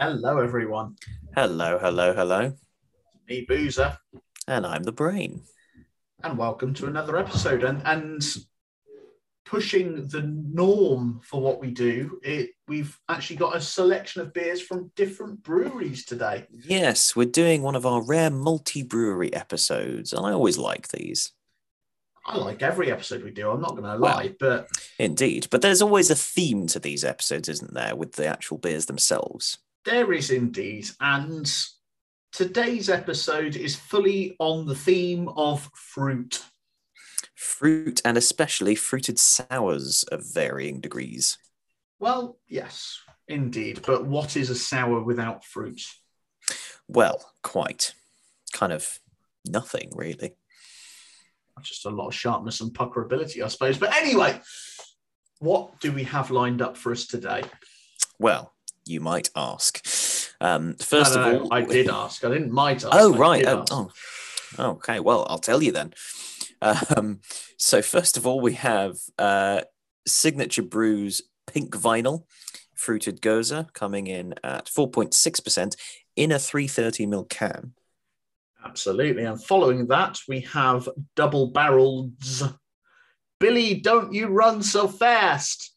Hello, everyone. Hello, hello, hello. Me, Boozer, And I'm the brain. and welcome to another episode. And and pushing the norm for what we do, it we've actually got a selection of beers from different breweries today. Yes, we're doing one of our rare multi brewery episodes, and I always like these. I like every episode we do. I'm not going to lie, but Indeed. But there's always a theme to these episodes, isn't there, with the actual beers themselves? There is indeed. And today's episode is fully on the theme of fruit. Fruit and especially fruited sours of varying degrees. Well, yes, indeed. But what is a sour without fruit? Well, quite. Kind of nothing, really. just a lot of sharpness and puckerability, I suppose. But anyway, what do we have lined up for us today? Well, you might ask. Um, first No, no, of all, I did ask. I didn't might ask. Oh right. Oh, oh, okay. Well, I'll tell you then. Um, so first of all, we have uh, Signature Brews Pink Vinyl Fruited Gose coming in at four point six percent in a three thirty ml can. Absolutely. And following that, we have double barrels. Billy, don't you run so fast.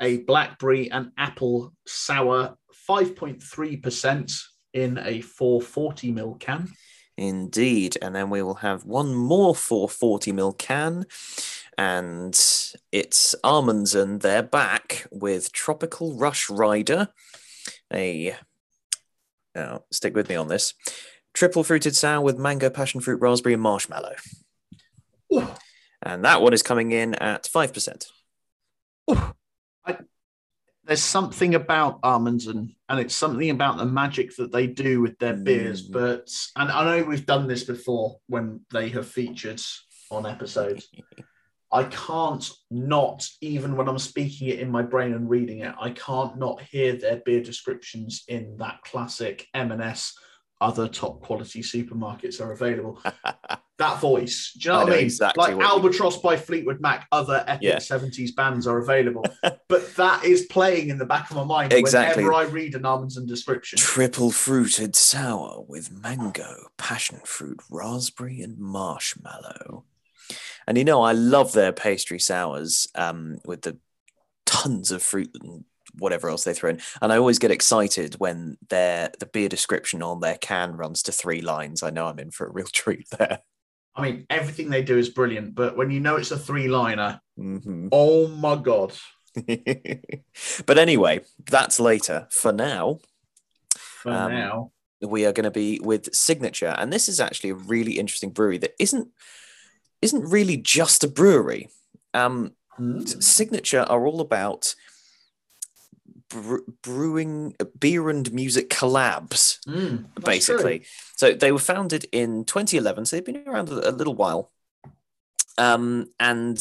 A blackberry and apple sour, 5.3% in a 440 ml can. Indeed, and then we will have one more 440 ml can, and it's Amundsen, and they're back with Tropical Rush Rider, a. Now, stick with me on this. Triple fruited sour with mango, passion fruit, raspberry, and marshmallow. Ooh, And that one is coming in at 5%. there's something about Amundsen and it's something about the magic that they do with their beers Mm. but and i know we've done this before when they have featured on episodes i can't not even when i'm speaking it in my brain and reading it i can't not hear their beer descriptions in that classic m&s other top quality supermarkets are available that voice do you know I what know i mean exactly like albatross by fleetwood mac other epic Yeah. 70s bands are available but that is playing in the back of my mind Exactly. whenever I read an Amundsen description. Triple fruited sour with mango, passion fruit, raspberry, and marshmallow. And you know, I love their pastry sours um, with the tons of fruit and whatever else they throw in. And I always get excited when their the beer description on their can runs to three lines. I know I'm in for a real treat there. I mean, everything they do is brilliant, but when you know it's a three liner, Mhm. oh my God. but anyway, that's later. For now, For Um, now, we are going to be with Signature, and this is actually a really interesting brewery that isn't isn't really just a brewery. Um, Hmm. Signature are all about brewing beer and music collabs, Mm, basically. So they were founded in 2011, so they've been around a, a little while. Um, and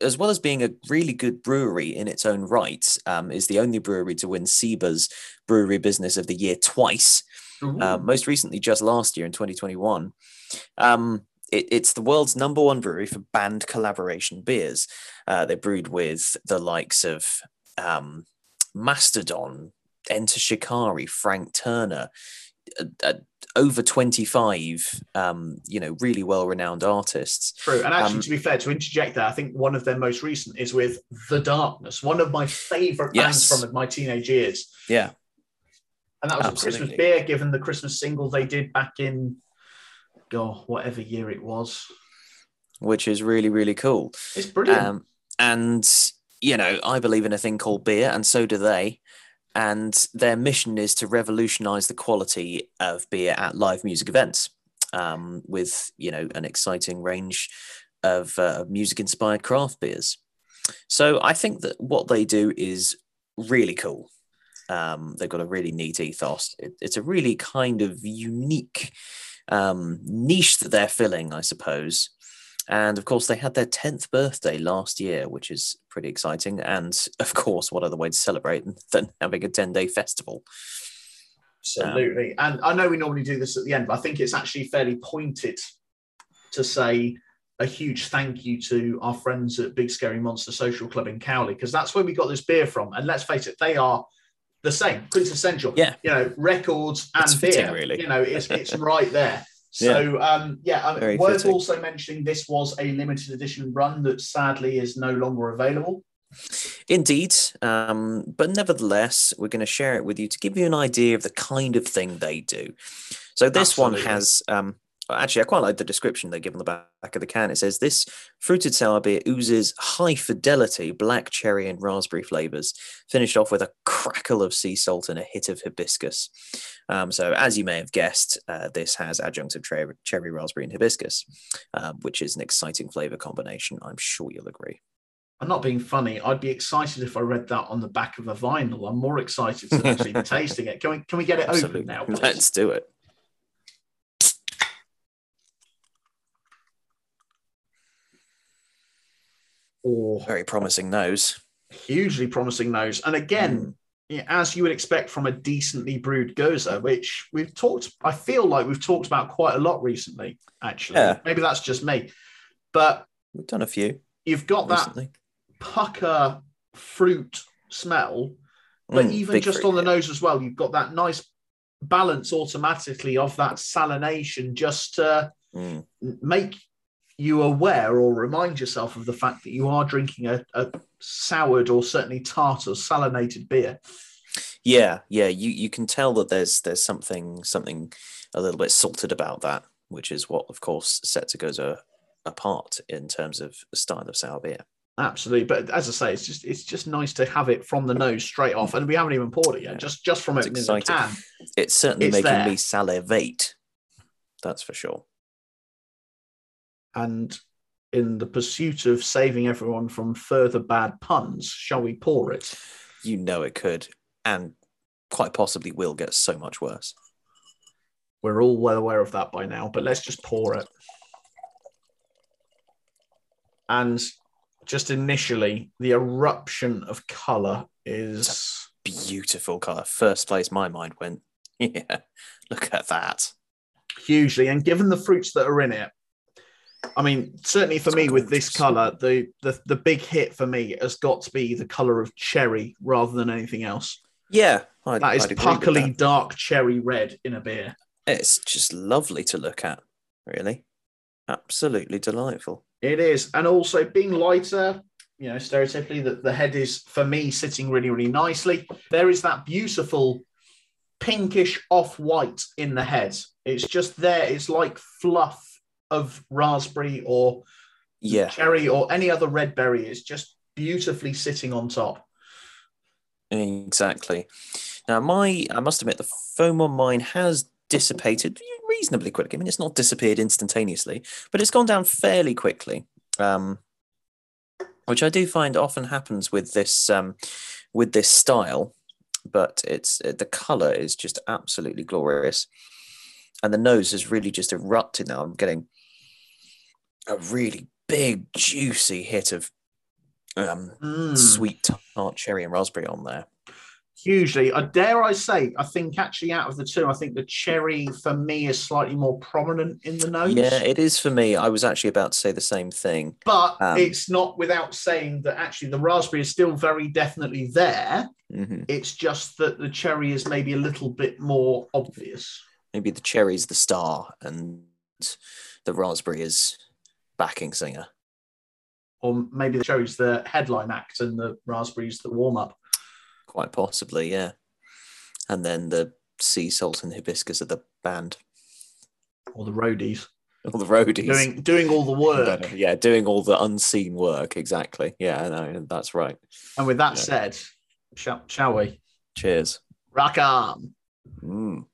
as well as being a really good brewery in its own right, um, is the only brewery to win SIBA's Brewery Business of the Year twice uh, most recently just last year in 2021. Um, it, it's the world's number one brewery for band collaboration beers. Uh, they brewed with the likes of um, Mastodon, Enter Shikari, Frank Turner, uh, uh, over 25, um, you know, really well-renowned artists. True. And actually, um, to be fair, to interject there, I think one of their most recent is with The Darkness, one of my favorite bands from my teenage years. Yeah, And that was a Christmas beer, given the Christmas single they did back in, God, whatever year it was. which is really, really cool. It's brilliant. Um, and you know, I believe in a thing called beer, and so do they. And their mission is to revolutionize the quality of beer at live music events, um, with you know an exciting range of uh, music-inspired craft beers. So I think that what they do is really cool. Um, they've got a really neat ethos. It, it's a really kind of unique um, niche that they're filling, I suppose. And of course, they had their 10th birthday last year, which is pretty exciting. And of course, what other way to celebrate than having a 10 day festival? Absolutely. Um, and I know we normally do this at the end, but I think it's actually fairly pointed to say a huge thank you to our friends at Big Scary Monster Social Club in Cowley, because that's where we got this beer from. And let's face it, they are the same, quintessential. Yeah. You know, records and It's fitting, beer. really. You know, it's it's right there. So um, yeah, um, worth fitting. also mentioning this was a limited edition run that sadly is no longer available. Indeed, um, but nevertheless, we're going to share it with you to give you an idea of the kind of thing they do. So this one has, um, actually, I quite like the description they give on the back of the can. It says this fruited sour beer oozes high fidelity black cherry and raspberry flavors, finished off with a crackle of sea salt and a hit of hibiscus. Um, so, as you may have guessed, uh, this has adjuncts of cherry, raspberry, and hibiscus, um, which is an exciting flavor combination. I'm sure you'll agree. I'm not being funny. I'd be excited if I read that on the back of a vinyl. I'm more excited to actually be tasting it. Can we can we get it open now? please? Let's do it. Oh, Very promising nose. hugely promising nose. And again, yeah, as you would expect from a decently brewed gose, which we've talked, I feel like we've talked about quite a lot recently. Actually, Yeah. maybe that's just me, but We've done a few you've got that pucker fruit smell, but Mm, even just fruit, on the yeah. nose as well, you've got that nice balance automatically of that salination just to Mm, make you aware or remind yourself of the fact that you are drinking a, a soured or certainly tart or salinated beer. Yeah, yeah. You you can tell that there's there's something something a little bit salted about that, which is what, of course, sets a, uh, apart in terms of the style of sour beer. Absolutely, but as I say, it's just it's just nice to have it from the nose straight off, and we haven't even poured it yet. Yeah. Just just from It's opening the exciting. can, It's certainly It's making there. me salivate. That's for sure. And in the pursuit of saving everyone from further bad puns, shall we pour it? You know it could, and quite possibly will get so much worse. We're all well aware of that by now, but let's just pour it. And just initially, the eruption of color is Beautiful color. First place my mind went. Yeah, look at that. hugely, and given the fruits that are in it, I mean, certainly for It's me with this color, the, the the big hit for me has got to be the color of cherry rather than anything else. Yeah, I'd, That is I'd agree with puckily that. dark cherry red in a beer. It's just lovely to look at, really. Absolutely delightful. It is, and also being lighter. You know, stereotypically, that the head is for me sitting really, really nicely. There is that beautiful pinkish off white in the head. It's just there. It's like fluff of raspberry or Yeah, cherry or any other red berry. It's just beautifully sitting on top. exactly. Now, my, I must admit, the foam on mine has dissipated reasonably quickly. I mean, it's not disappeared instantaneously, but it's gone down fairly quickly, um, which I do find often happens with this um, with this style. But it's the color is just absolutely glorious, and the nose is really just erupting Now I'm getting a really big, juicy hit of um, Mm, sweet tart cherry and raspberry on there. Hugely. I dare I say, I think actually out of the two, I think the cherry for me is slightly more prominent in the nose. Yeah, it is for me. I was actually about to say the same thing. but Um, it's not without saying that actually the raspberry is still very definitely there. hmm It's just that the cherry is maybe a little bit more obvious. Maybe the cherry's the star and the raspberry is backing singer. Or maybe the cherry's the headline act and the raspberry's the warm up. Quite possibly, yeah. And then the sea salt and hibiscus are the band. Or the roadies All the roadies. doing doing all the work. Yeah, doing all the unseen work. Exactly. Yeah, no, that's right. And with that Yeah. said, shall, shall we? Cheers. Rock on. Mm.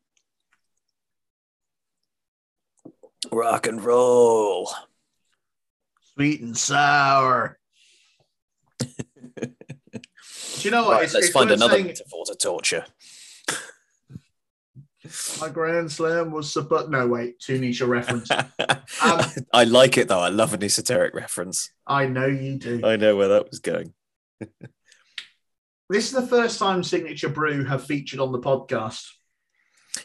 Rock and roll. Sweet and sour. Do you know what? Right, It's- let's it's find another saying metaphor to torture. My grand slam was sub- but no wait, too niche a reference. Um, I like it though. I love an esoteric reference. I know you do. I know where that was going. This is the first time Signature Brew have featured on the podcast.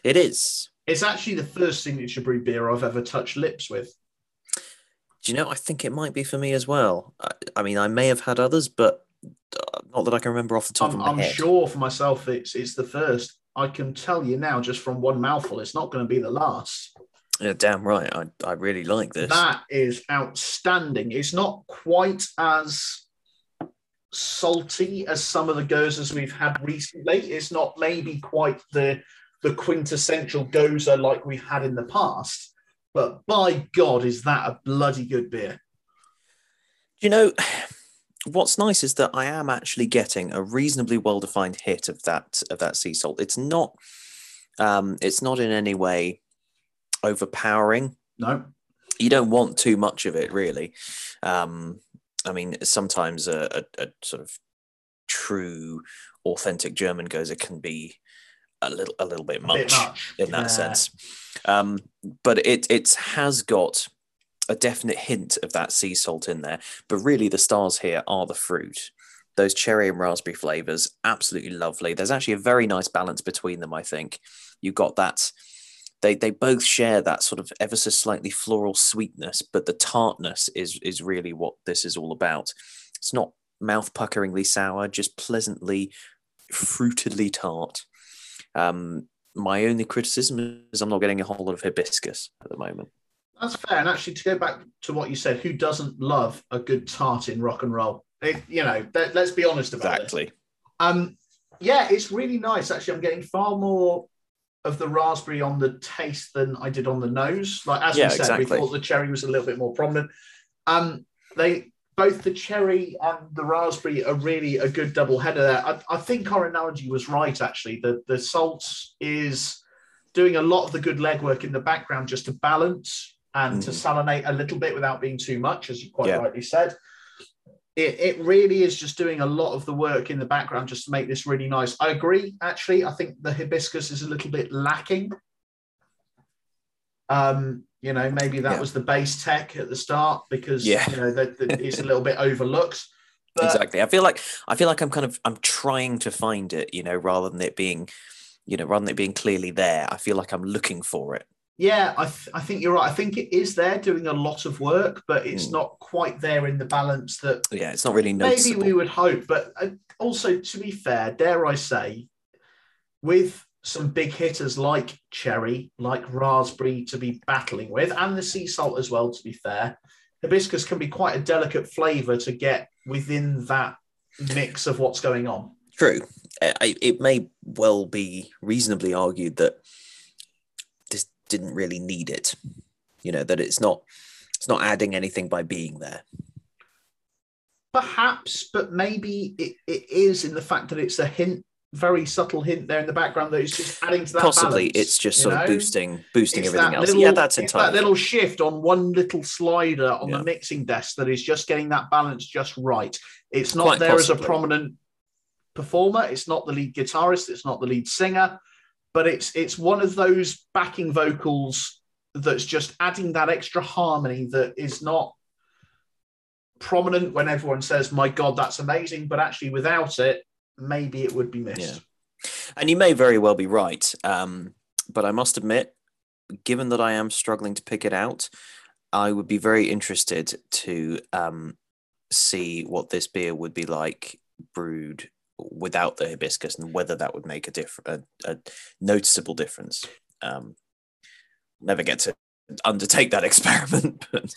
It is. It's actually the first Signature Brew beer I've ever touched lips with. Do you know? I think it might be for me as well. I, I mean, I may have had others, but uh, Not that I can remember off the top I'm, of my I'm head. sure for myself it's it's the first. I can tell you now, just from one mouthful, it's not going to be the last. Yeah, damn right. I, I really like this. That is outstanding. It's not quite as salty as some of the goses we've had recently. It's not maybe quite the the quintessential gose like we've had in the past. But by God, is that a bloody good beer? you know, what's nice is that I am actually getting a reasonably well defined hit of that of that sea salt. It's not um it's not in any way overpowering. No, You don't want too much of it, really. Um, I mean, sometimes a, a, a sort of true, authentic German gose can be a little a little bit much, bit much in that Yeah. sense. Um, but it it has got a definite hint of that sea salt in there. But really, the stars here are the fruit. Those cherry and raspberry flavors, absolutely lovely. There's actually a very nice balance between them. I think you've got that. They they both share that sort of ever so slightly floral sweetness, but the tartness is is really what this is all about. It's not mouth puckeringly sour, just pleasantly fruitedly tart. Um, my only criticism is I'm not getting a whole lot of hibiscus at the moment. That's fair. And actually, to go back to what you said, who doesn't love a good tart in rock and roll? It, you know, let, let's be honest about it. Exactly. Um, yeah, it's really nice. Actually, I'm getting far more of the raspberry on the taste than I did on the nose. Like as Yeah, we said, exactly. we thought the cherry was a little bit more prominent. Um, they both the cherry and the raspberry are really a good double header there. I, I think our analogy was right. Actually, the the salt is doing a lot of the good legwork in the background just to balance and to Mhm. salinate a little bit without being too much, as you quite Yeah. rightly said it, it really is just doing a lot of the work in the background just to make this really nice. I agree, actually. I think the hibiscus is a little bit lacking. Um, you know, maybe that Yeah. was the base tech at the start because Yeah. you know that, that it's a little bit overlooked. But exactly. I feel like I feel like I'm kind of I'm trying to find it, you know, rather than it being, you know, rather than it being clearly there. I feel like I'm looking for it. yeah, I, th- I think you're right. I think it is there doing a lot of work, but it's Mm. not quite there in the balance that Yeah, it's not really noticeable. maybe we would hope. But uh, also, to be fair, dare I say, with some big hitters like cherry, like raspberry to be battling with, and the sea salt as well, to be fair, hibiscus can be quite a delicate flavour to get within that mix of what's going on. True. I, it may well be reasonably argued that this didn't really need it. You know that it's not it's not adding anything by being there. Perhaps, but maybe it, it is in the fact that it's a hint, very subtle hint there in the background that is just adding to that. Possibly, balance, it's just sort of boosting boosting It's everything else. little- yeah, that's entirely. that little shift on one little slider on Yeah. the mixing desk that is just getting that balance just right. It's not Quite there as a prominent performer. It's not the lead guitarist. It's not the lead singer, but it's it's one of those backing vocals that's just adding that extra harmony that is not prominent when everyone says, "My God, that's amazing," but actually without it, maybe it would be missed. And you may very well be right. Um, but I must admit, given that I am struggling to pick it out, I would be very interested to um, see what this beer would be like brewed without the hibiscus and whether that would make a different, a, a noticeable difference. Um, never get to undertake that experiment, but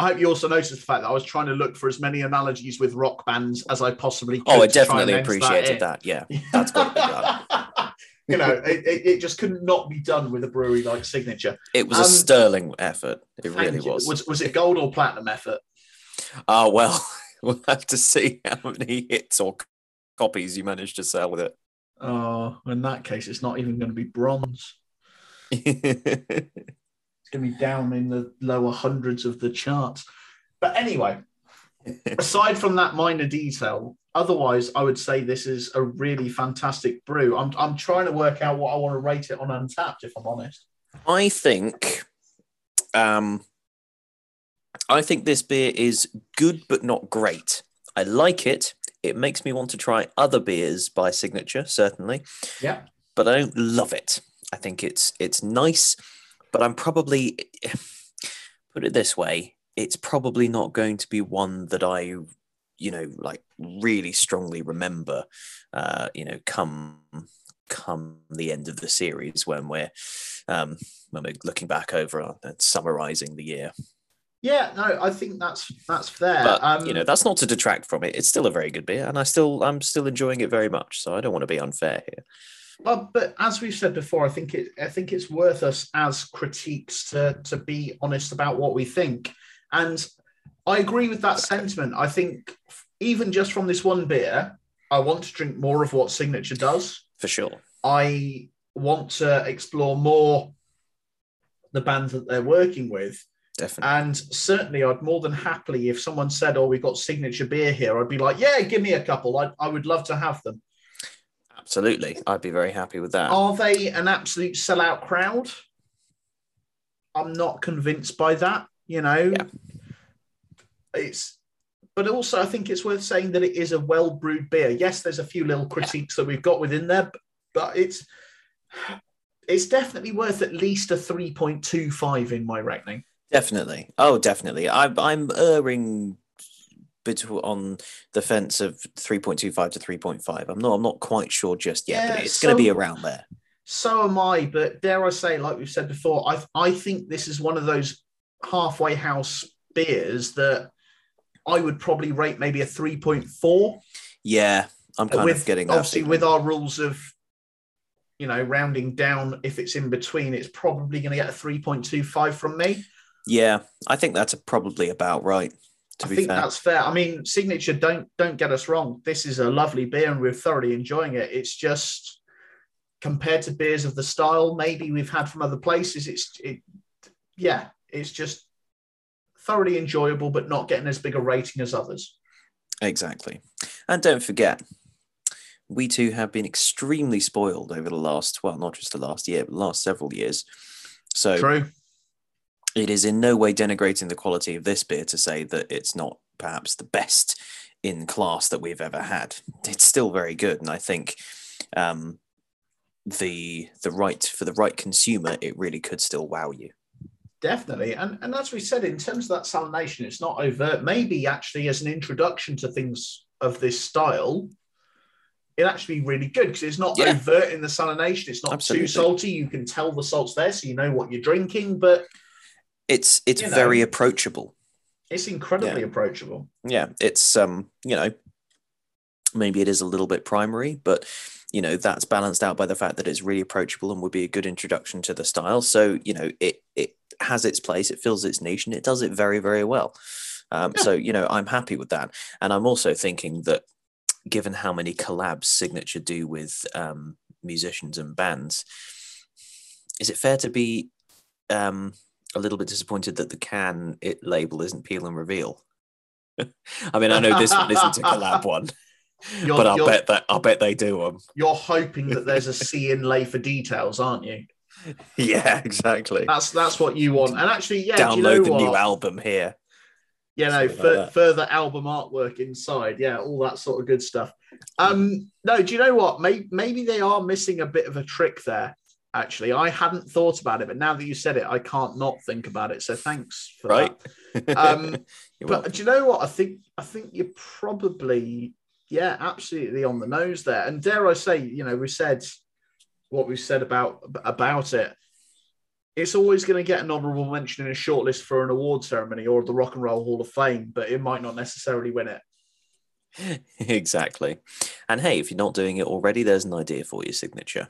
I hope you also noticed the fact that I was trying to look for as many analogies with rock bands as I possibly could. oh, I definitely appreciated in. that. Yeah, that's got to be done. you know, it, it, just could not be done with a brewery like Signature. It was Um, a sterling effort. It really was. was. Was it gold or platinum effort? Oh well, we'll have to see how many hits or copies you manage to sell with it. Oh, in that case, it's not even going to be bronze. going to be down in the lower hundreds of the charts. But anyway, aside from that minor detail, otherwise, I would say this is a really fantastic brew. I'm, I'm trying to work out what I want to rate it on Untappd, if I'm honest. I think, um, I think this beer is good but not great. I like it. It makes me want to try other beers by Signature, certainly, Yeah. but I don't love it. I think it's it's nice, but I'm probably put it this way: it's probably not going to be one that I, you know, like really strongly remember, uh, you know, come come the end of the series when we're um, when we're looking back over and summarizing the year. Yeah, no, I think that's that's fair. But um, you know, that's not to detract from it. It's still a very good beer, and I still I'm still enjoying it very much. So I don't want to be unfair here. But, but as we've said before, I think it I think it's worth us as critiques to to be honest about what we think. And I agree with that sentiment. I think even just from this one beer, I want to drink more of what Signature does. For sure. I want to explore more the bands that they're working with. Definitely. And certainly, I'd more than happily, if someone said, Oh, we've got signature beer here, I'd be like, Yeah, give me a couple. I, I would love to have them. Absolutely. I'd be very happy with that. Are they an absolute sellout crowd? I'm not convinced by that. You know, Yeah. it's, but also I think it's worth saying that it is a well brewed beer. Yes, there's a few little critiques that we've got within there, but, but it's, it's definitely worth at least a 3.25 in my reckoning. Definitely. Oh, definitely. I'm I'm erring bit on the fence of 3.25 to 3.5. I'm not I'm not quite sure just yet, Yeah, but it's going to be around there. So am I, but dare I say, like we've said before, I I think this is one of those halfway house beers that I would probably rate maybe a 3.4. Yeah, I'm kind with of getting obviously with our rules of you know rounding down if it's in between it's probably going to get a 3.25 from me Yeah, I think that's probably about right. I think fair. that's fair i mean signature don't don't get us wrong this is a lovely beer and we're thoroughly enjoying it it's just compared to beers of the style maybe we've had from other places it's it yeah it's just thoroughly enjoyable but not getting as big a rating as others Exactly. And don't forget, we too have been extremely spoiled over the last, well, not just the last year, but the last several years. So true it is in no way denigrating the quality of this beer to say that it's not perhaps the best in class that we've ever had. It's still very good, and I think um, the the right for the right consumer, it really could still wow you. Definitely. And, and as we said, in terms of that salination, it's not overt. Maybe actually, as an introduction to things of this style, it actually be really good because it's not Yeah. overt in the salination. It's not Absolutely. too salty. You can tell the salt's there, so you know what you're drinking, but It's it's You know. very approachable. it's incredibly Yeah. approachable. yeah it's um you know maybe it is a little bit primary but you know that's balanced out by the fact that it's really approachable and would be a good introduction to the style so you know it it has its place it fills its niche and it does it very very well um, Yeah. so you know i'm happy with that and i'm also thinking that given how many collabs signature do with um, musicians and bands is it fair to be um, a little bit disappointed that the can it label isn't peel and reveal I mean, I know this one isn't a collab one, You're, but I'll bet that I'll bet they do them. you're hoping that there's a C inlay for details, aren't you? Yeah, exactly. That's that's what you want. And actually, yeah, do you know Download the what? new album here. Yeah, no, Something like further album artwork inside. Yeah, all that sort of good stuff. Um, no, do you know what? Maybe, maybe they are missing a bit of a trick there. Actually, I hadn't thought about it, but now that you said it, I can't not think about it. So thanks for Right? that. Um, but welcome. do you know what? I think I think you're probably yeah, absolutely on the nose there. And dare I say, you know, we said what we said about about it. It's always going to get an honourable mention in a shortlist for an award ceremony or the Rock and Roll Hall of Fame, but it might not necessarily win it. exactly. And hey, if you're not doing it already, there's an idea for your signature.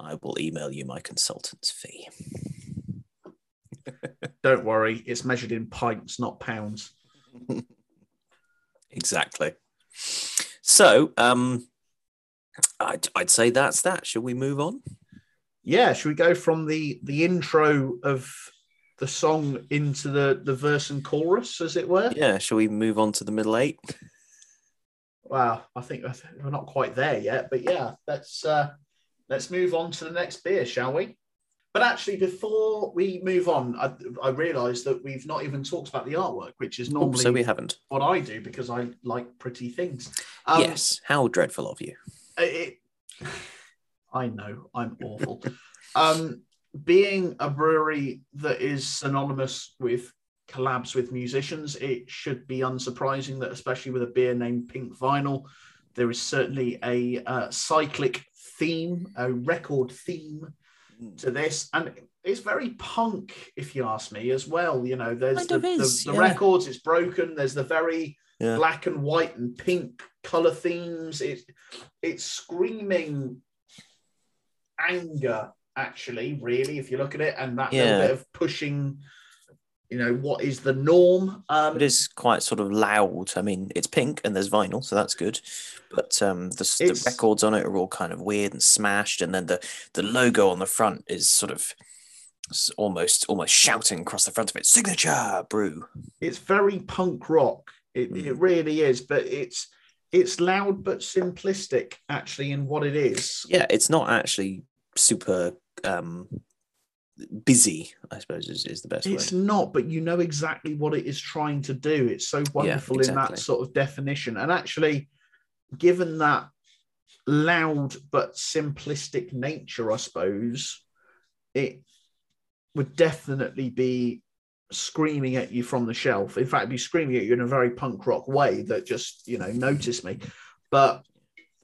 I will email you my consultant's fee. Don't worry, it's measured in pints, not pounds. Exactly. So, um, I'd, I'd say that's that. Shall we move on? Yeah, should we go from the the intro of the song into the the verse and chorus, as it were? Yeah. Shall we move on to the middle eight? Wow, I think we're not quite there yet, but yeah, let's uh, let's move on to the next beer, shall we? But actually, before we move on, I, I realised that we've not even talked about the artwork, which is normally so we haven't. what I do because I like pretty things. Um, yes. How dreadful of you. it, I know I'm awful. um, being a brewery that is synonymous with collabs with musicians, it should be unsurprising that, especially with a beer named Pink Vinyl, there is certainly a uh, cyclic theme, a record theme mm. to this, and it's very punk, if you ask me, as well. You know, there's the, is, the, the yeah. records, it's broken. There's the very Yeah. black and white and pink color themes. It, it's screaming anger, actually, really, if you look at it, and that Yeah. little bit of pushing, you know, what is the norm. Um, It is quite sort of loud. I mean, it's pink and there's vinyl, so that's good. But um, the, the records on it are all kind of weird and smashed, and then the the logo on the front is sort of almost almost shouting across the front of it, "Signature Brew." it's very punk rock. It, it Mm. really is, but it's it's loud but simplistic, actually, in what it is. Yeah, it's not actually super um, busy. I suppose is, is the best It's word. not, but you know exactly what it is trying to do. It's so wonderful in exactly. that sort of definition. And actually, given that loud but simplistic nature, I suppose, it would definitely be screaming at you from the shelf. In fact, it'd be screaming at you in a very punk rock way that just, you know, notice me. But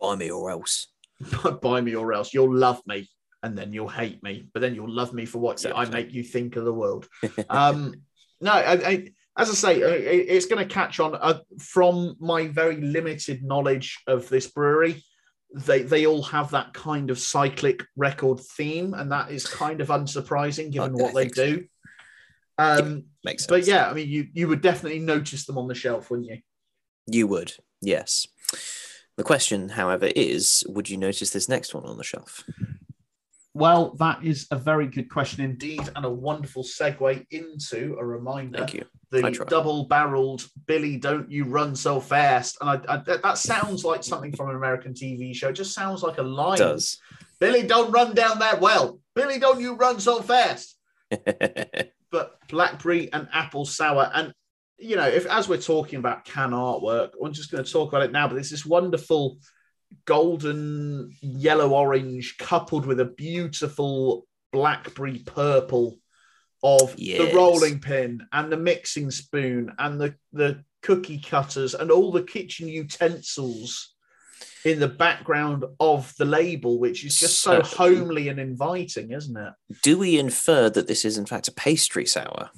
Buy me or else. buy me or else you'll love me and then you'll hate me but then you'll love me for what i make you think of the world um no I, I, as i say it- it's going to catch on uh, from my very limited knowledge of this brewery they they all have that kind of cyclic record theme and that is kind of unsurprising given Okay, what they do um Makes sense. but yeah i mean you you would definitely notice them on the shelf wouldn't you You would, yes. The question, however, is would you notice this next one on the shelf? Well, that is a very good question indeed, and a wonderful segue into a reminder Thank you. the double-barreled Billy, don't you run so fast? And I, I, that, sounds like something from an American TV show. It just sounds like a line. It does. Billy, don't run down that well. Billy, don't you run so fast? But blackberry and apple sour, and you know, if as we're talking about can artwork, I'm just going to talk about it now. But there's this wonderful golden yellow orange coupled with a beautiful blackberry purple of the rolling pin and the mixing spoon and the the cookie cutters and all the kitchen utensils in the background of the label which is just so So- homely and inviting isn't it? Do we infer that this is in fact a pastry sour?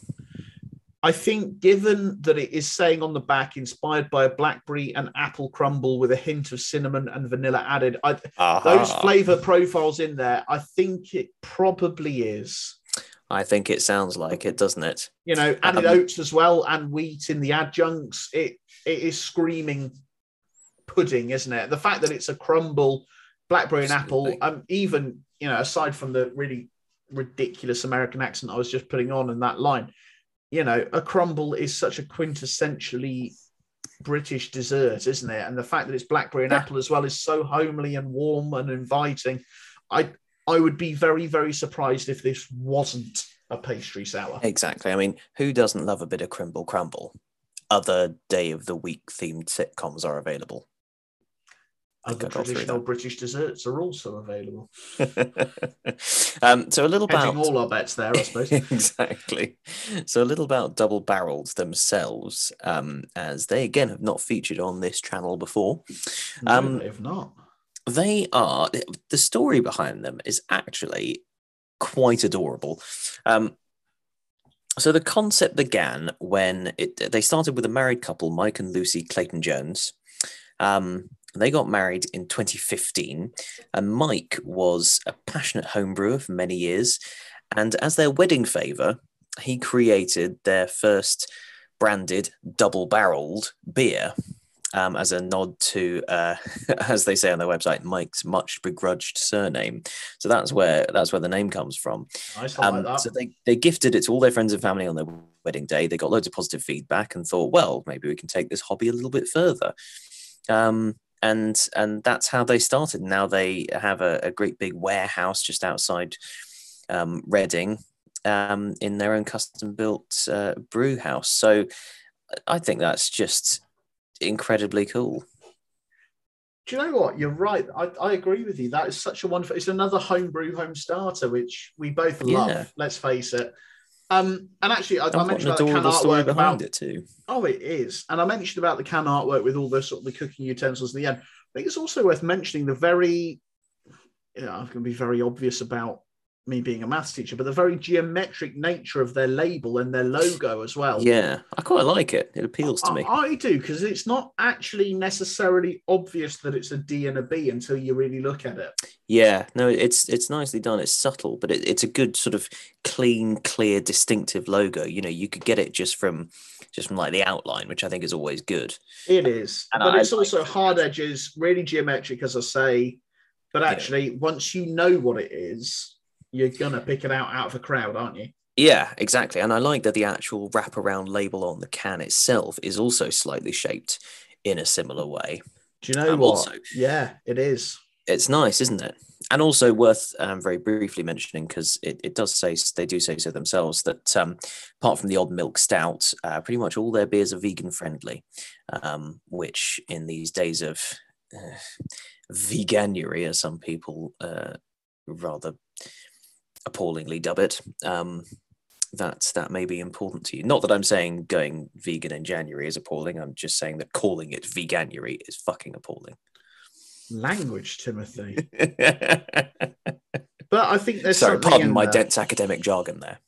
I think, given that it is saying on the back, inspired by a blackberry and apple crumble with a hint of cinnamon and vanilla added, I, those flavor profiles in there, I think it probably is. I think it sounds like it, doesn't it? You know, added Um, oats as well and wheat in the adjuncts. It it is screaming pudding, isn't it? The fact that it's a crumble, blackberry and apple, um, even you know, aside from the really ridiculous American accent I was just putting on in that line, you know, a crumble is such a quintessentially British dessert, isn't it? And the fact that it's blackberry and Yeah. apple as well is so homely and warm and inviting. I I would be very very surprised if this wasn't a pastry sour. Exactly. I mean, who doesn't love a bit of crimble crumble? Other day of the week themed sitcoms are available. Other I got through traditional. British desserts are also available. um, so a little about all our bets there, I suppose. exactly. So a little about double barrels themselves, um, as they again have not featured on this channel before. Um, no, if not. They are the story behind them is actually quite adorable. Um, so the concept began when it they started with a married couple, Mike and Lucy Clayton Jones. Um, they got married in 2015, and Mike was a passionate home brewer for many years. And as their wedding favor, he created their first branded double barreled beer um, as a nod to, uh, as they say on their website, Mike's much begrudged surname. So that's where that's where the name comes from. Nice, Um, like so they, they gifted it to all their friends and family on their wedding day. They got loads of positive feedback and thought, well, maybe we can take this hobby a little bit further. Um, and and that's how they started. Now they have a, a great big warehouse just outside um, Reading um, in their own custom built uh, brew house. So I think that's just incredibly cool. Do you know what? You're right. I, I agree with you. That is such a wonderful. It's another homebrew home starter, which we both love. Yeah. Let's face it. Um, and actually, I, I mentioned about the can artwork behind about it too. Oh, it is. And I mentioned about the can artwork with all the sort of the cooking utensils at the end. I think it's also worth mentioning the very, you know, I'm going to be very obvious about me being a maths teacher, but the very geometric nature of their label and their logo as well. Yeah, I quite like it. It appeals to me. I, I do because it's not actually necessarily obvious that it's a D and a B until you really look at it. Yeah, no, it's it's nicely done. It's subtle, but it, it's a good sort of clean, clear, distinctive logo. You know, you could get it just from just from like the outline, which I think is always good. It is, And but I it's like also hard edges, really geometric, as I say. But Yeah. actually, once you know what it is, you're gonna pick it out out of a crowd, aren't you? Yeah, exactly. And I like that the actual wraparound label on the can itself is also slightly shaped in a similar way. Do you know Um, what? also- yeah, it is. It's nice, isn't it? And also worth um, very briefly mentioning because it, it does say they do say so themselves that um, apart from the odd milk stout, uh, pretty much all their beers are vegan friendly, um, which in these days of uh, veganuary, as some people uh, rather appallingly dub it, um, that that may be important to you. Not that I'm saying going vegan in January is appalling. I'm just saying that calling it veganuary is fucking appalling. Language, Timothy. But I think there's Sorry, pardon my there. dense academic jargon there.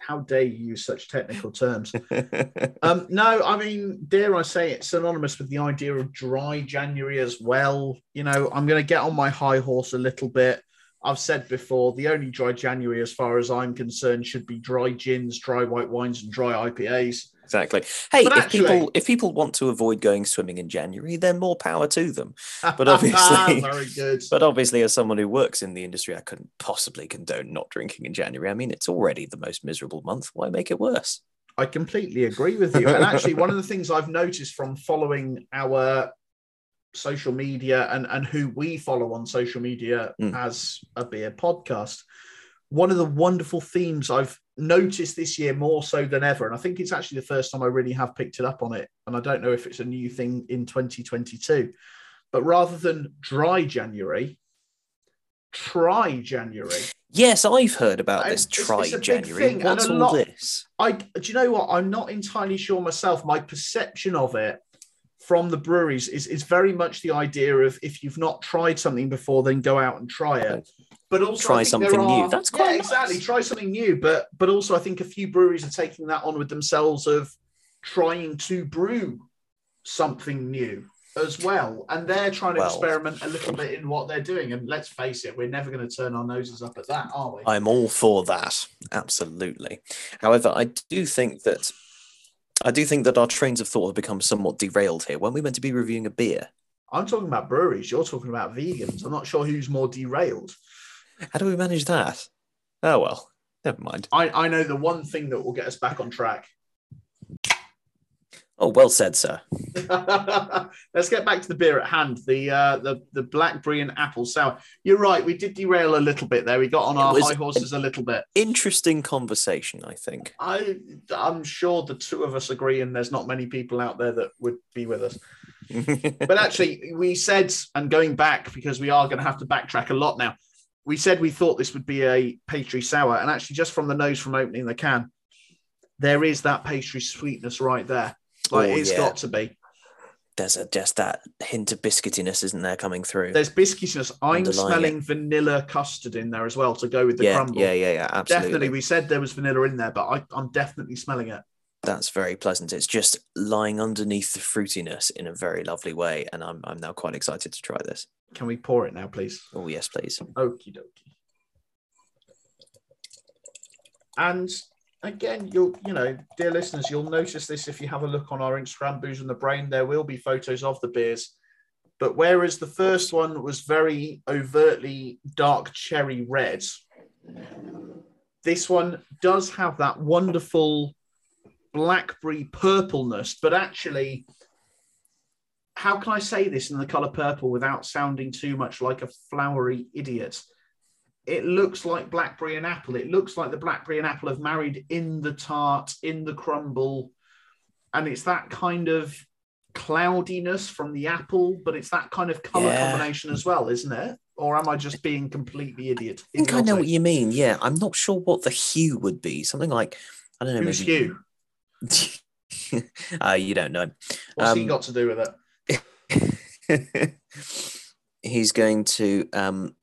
How dare you use such technical terms? um, no, I mean, dare I say it's synonymous with the idea of dry January as well. You know, I'm going to get on my high horse a little bit. I've said before, the only dry January, as far as I'm concerned, should be dry gins, dry white wines, and dry IPAs. exactly. Hey, But if actually- people if people want to avoid going swimming in January, then more power to them. But obviously- ah, very good. But obviously, as someone who works in the industry, I couldn't possibly condone not drinking in January. I mean, it's already the most miserable month. Why make it worse? I completely agree with you. And actually, one of the things I've noticed from following our social media and, and who we follow on social media Mm. as a beer podcast, one of the wonderful themes I've noticed this year more so than ever, and I think it's actually the first time I really have picked it up on it, and I don't know if it's a new thing in 2022, but rather than dry January, try January. Yes, I've heard about I- this try it's January. What's all lot- this? I do you know what? I'm not entirely sure myself. My perception of it from the breweries is is very much the idea of if you've not tried something before, then go out and try it. But also Try I think there something new. are- That's yeah, quite exactly. Try something new. But but also I think a few breweries are taking that on with themselves of trying to brew something new as well. And they're trying to Well- experiment a little bit in what they're doing. And let's face it, we're never going to turn our noses up at that, are we? I'm all for that. Absolutely. However, I do think that I do think that our trains of thought have become somewhat derailed here. When we meant to be reviewing a beer, I'm talking about breweries. You're talking about vegans. I'm not sure who's more derailed. how do we manage that? Oh well, never mind. I, I know the one thing that will get us back on track. Oh, well said, sir. Let's get back to the beer at hand. The uh, the the blackberry and apple sour. You're right. We did derail a little bit there. We got on It our high horses a little bit. Interesting conversation, I think. I I'm sure the two of us agree, and there's not many people out there that would be with us. But actually, we said, and going back because we are going to have to backtrack a lot now. We said we thought this would be a pastry sour, and actually, just from the nose from opening the can, there is that pastry sweetness right there. Like Oh, it's yeah. got to be. There's a, just that hint of biscuitiness, isn't there, coming through? There's biscuitiness. I'm smelling vanilla custard in there as well to go with the yeah, crumble. yeah, yeah, yeah, absolutely. Definitely, we said there was vanilla in there, but I, I'm definitely smelling it. That's very pleasant. It's just lying underneath the fruitiness in a very lovely way, and I'm I'm now quite excited to try this. Can we pour it now, please? Oh yes, please. Okie dokie. And again, you'll, you know, dear listeners, you'll notice this if you have a look on our Instagram, Booze and the Brain. There will be photos of the beers. But whereas the first one was very overtly dark cherry red, this one does have that wonderful blackberry purpleness, but actually, how can I say this in the color purple without sounding too much like a flowery idiot? It looks like blackberry and apple. It looks like the blackberry and apple have married in the tart, in the crumble. And it's that kind of cloudiness from the apple, but it's that kind of color Yeah. combination as well, isn't it? or am I just being completely idiot? I think I know what you mean. Yeah, I'm not sure what the hue would be. Something like I don't know. Who's maybe Hugh? uh, you don't know. What's he Um, got to do with it? He's going to um,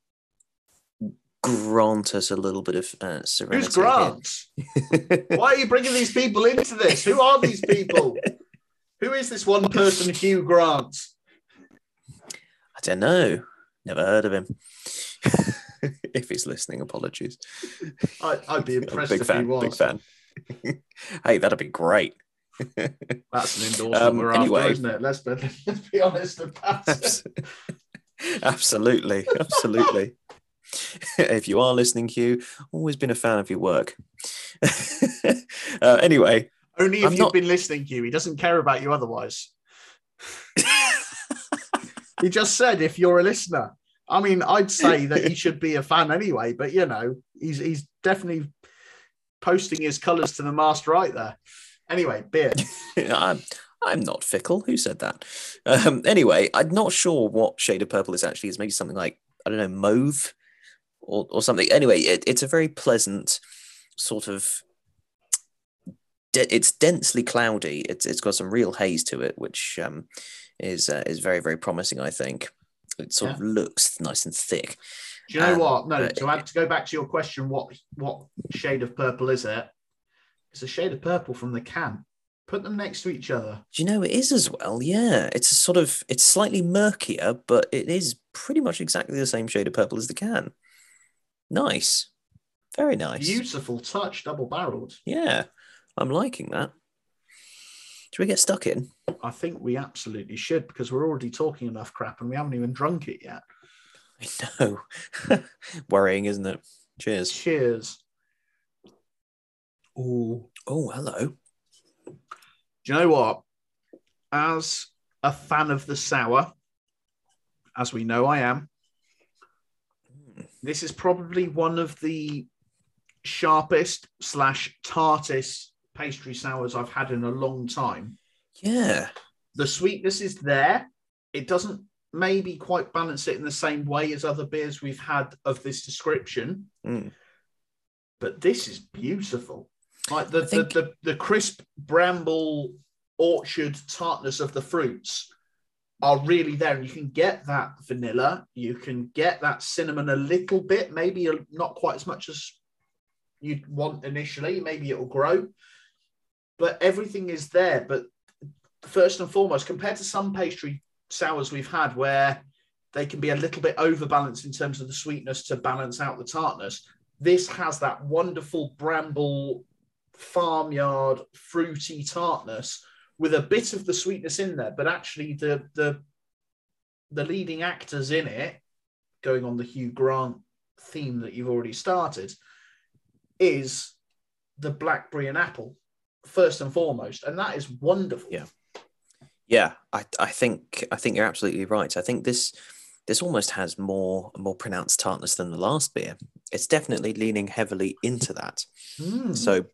grant us a little bit of uh, serenity. Who's Grant? Why are you bringing these people into this? Who are these people? Who is this one person, Hugh Grant? I don't know. Never heard of him. if he's listening, apologies. I, I'd be impressed big if fan. he was. Big fan. hey, that'd be great. That's an endorsement Um, we're anyway. after, isn't it? Let's be, let's be honest about it. Absolutely, absolutely. if you are listening, Hugh, always been a fan of your work. uh, anyway, Only if I'm you've not- been listening, Hugh. He doesn't care about you otherwise. He just said if you're a listener. I mean, I'd say that he should be a fan anyway, but you know, he's he's definitely posting his colours to the mast right there. Anyway, beer. I'm, I'm not fickle. Who said that? Um, anyway, I'm not sure what shade of purple this actually is. Maybe something like, I don't know, mauve or, or something. Anyway, it, it's a very pleasant sort of. de- It's densely cloudy. It's it's got some real haze to it, which um, is uh, is very very promising. I think it sort of looks nice and thick. Do you know Um, what? No, to add to go back to your question, what what shade of purple is it? It's a shade of purple from the can. Put them next to each other. Do you know it is as well? Yeah, it's a sort of it's slightly murkier, but it is pretty much exactly the same shade of purple as the can. Nice, very nice. Beautiful touch, double barreled. Yeah, I'm liking that. Should we get stuck in? I think we absolutely should because we're already talking enough crap and we haven't even drunk it yet. I know. Worrying, isn't it? Cheers. Cheers. Oh. Oh, hello. Do you know what? As a fan of the sour, as we know I am, this is probably one of the sharpest slash tartest pastry sours I've had in a long time. Yeah. The sweetness is there. It doesn't maybe quite balance it in the same way as other beers we've had of this description, Mm. but this is beautiful. Like the, think- the, the, the crisp bramble orchard tartness of the fruits are really there. And you can get that vanilla, you can get that cinnamon a little bit, maybe not quite as much as you'd want initially. Maybe it'll grow, but everything is there. But first and foremost, compared to some pastry sours we've had where they can be a little bit overbalanced in terms of the sweetness to balance out the tartness, this has that wonderful bramble farmyard fruity tartness with a bit of the sweetness in there, but actually the the the leading actors in it, going on the Hugh Grant theme that you've already started, is the blackberry and apple first and foremost, and that is wonderful. Yeah. Yeah, I, I think I think you're absolutely right. I think this this almost has more more pronounced tartness than the last beer. It's definitely leaning heavily into that. Mm. So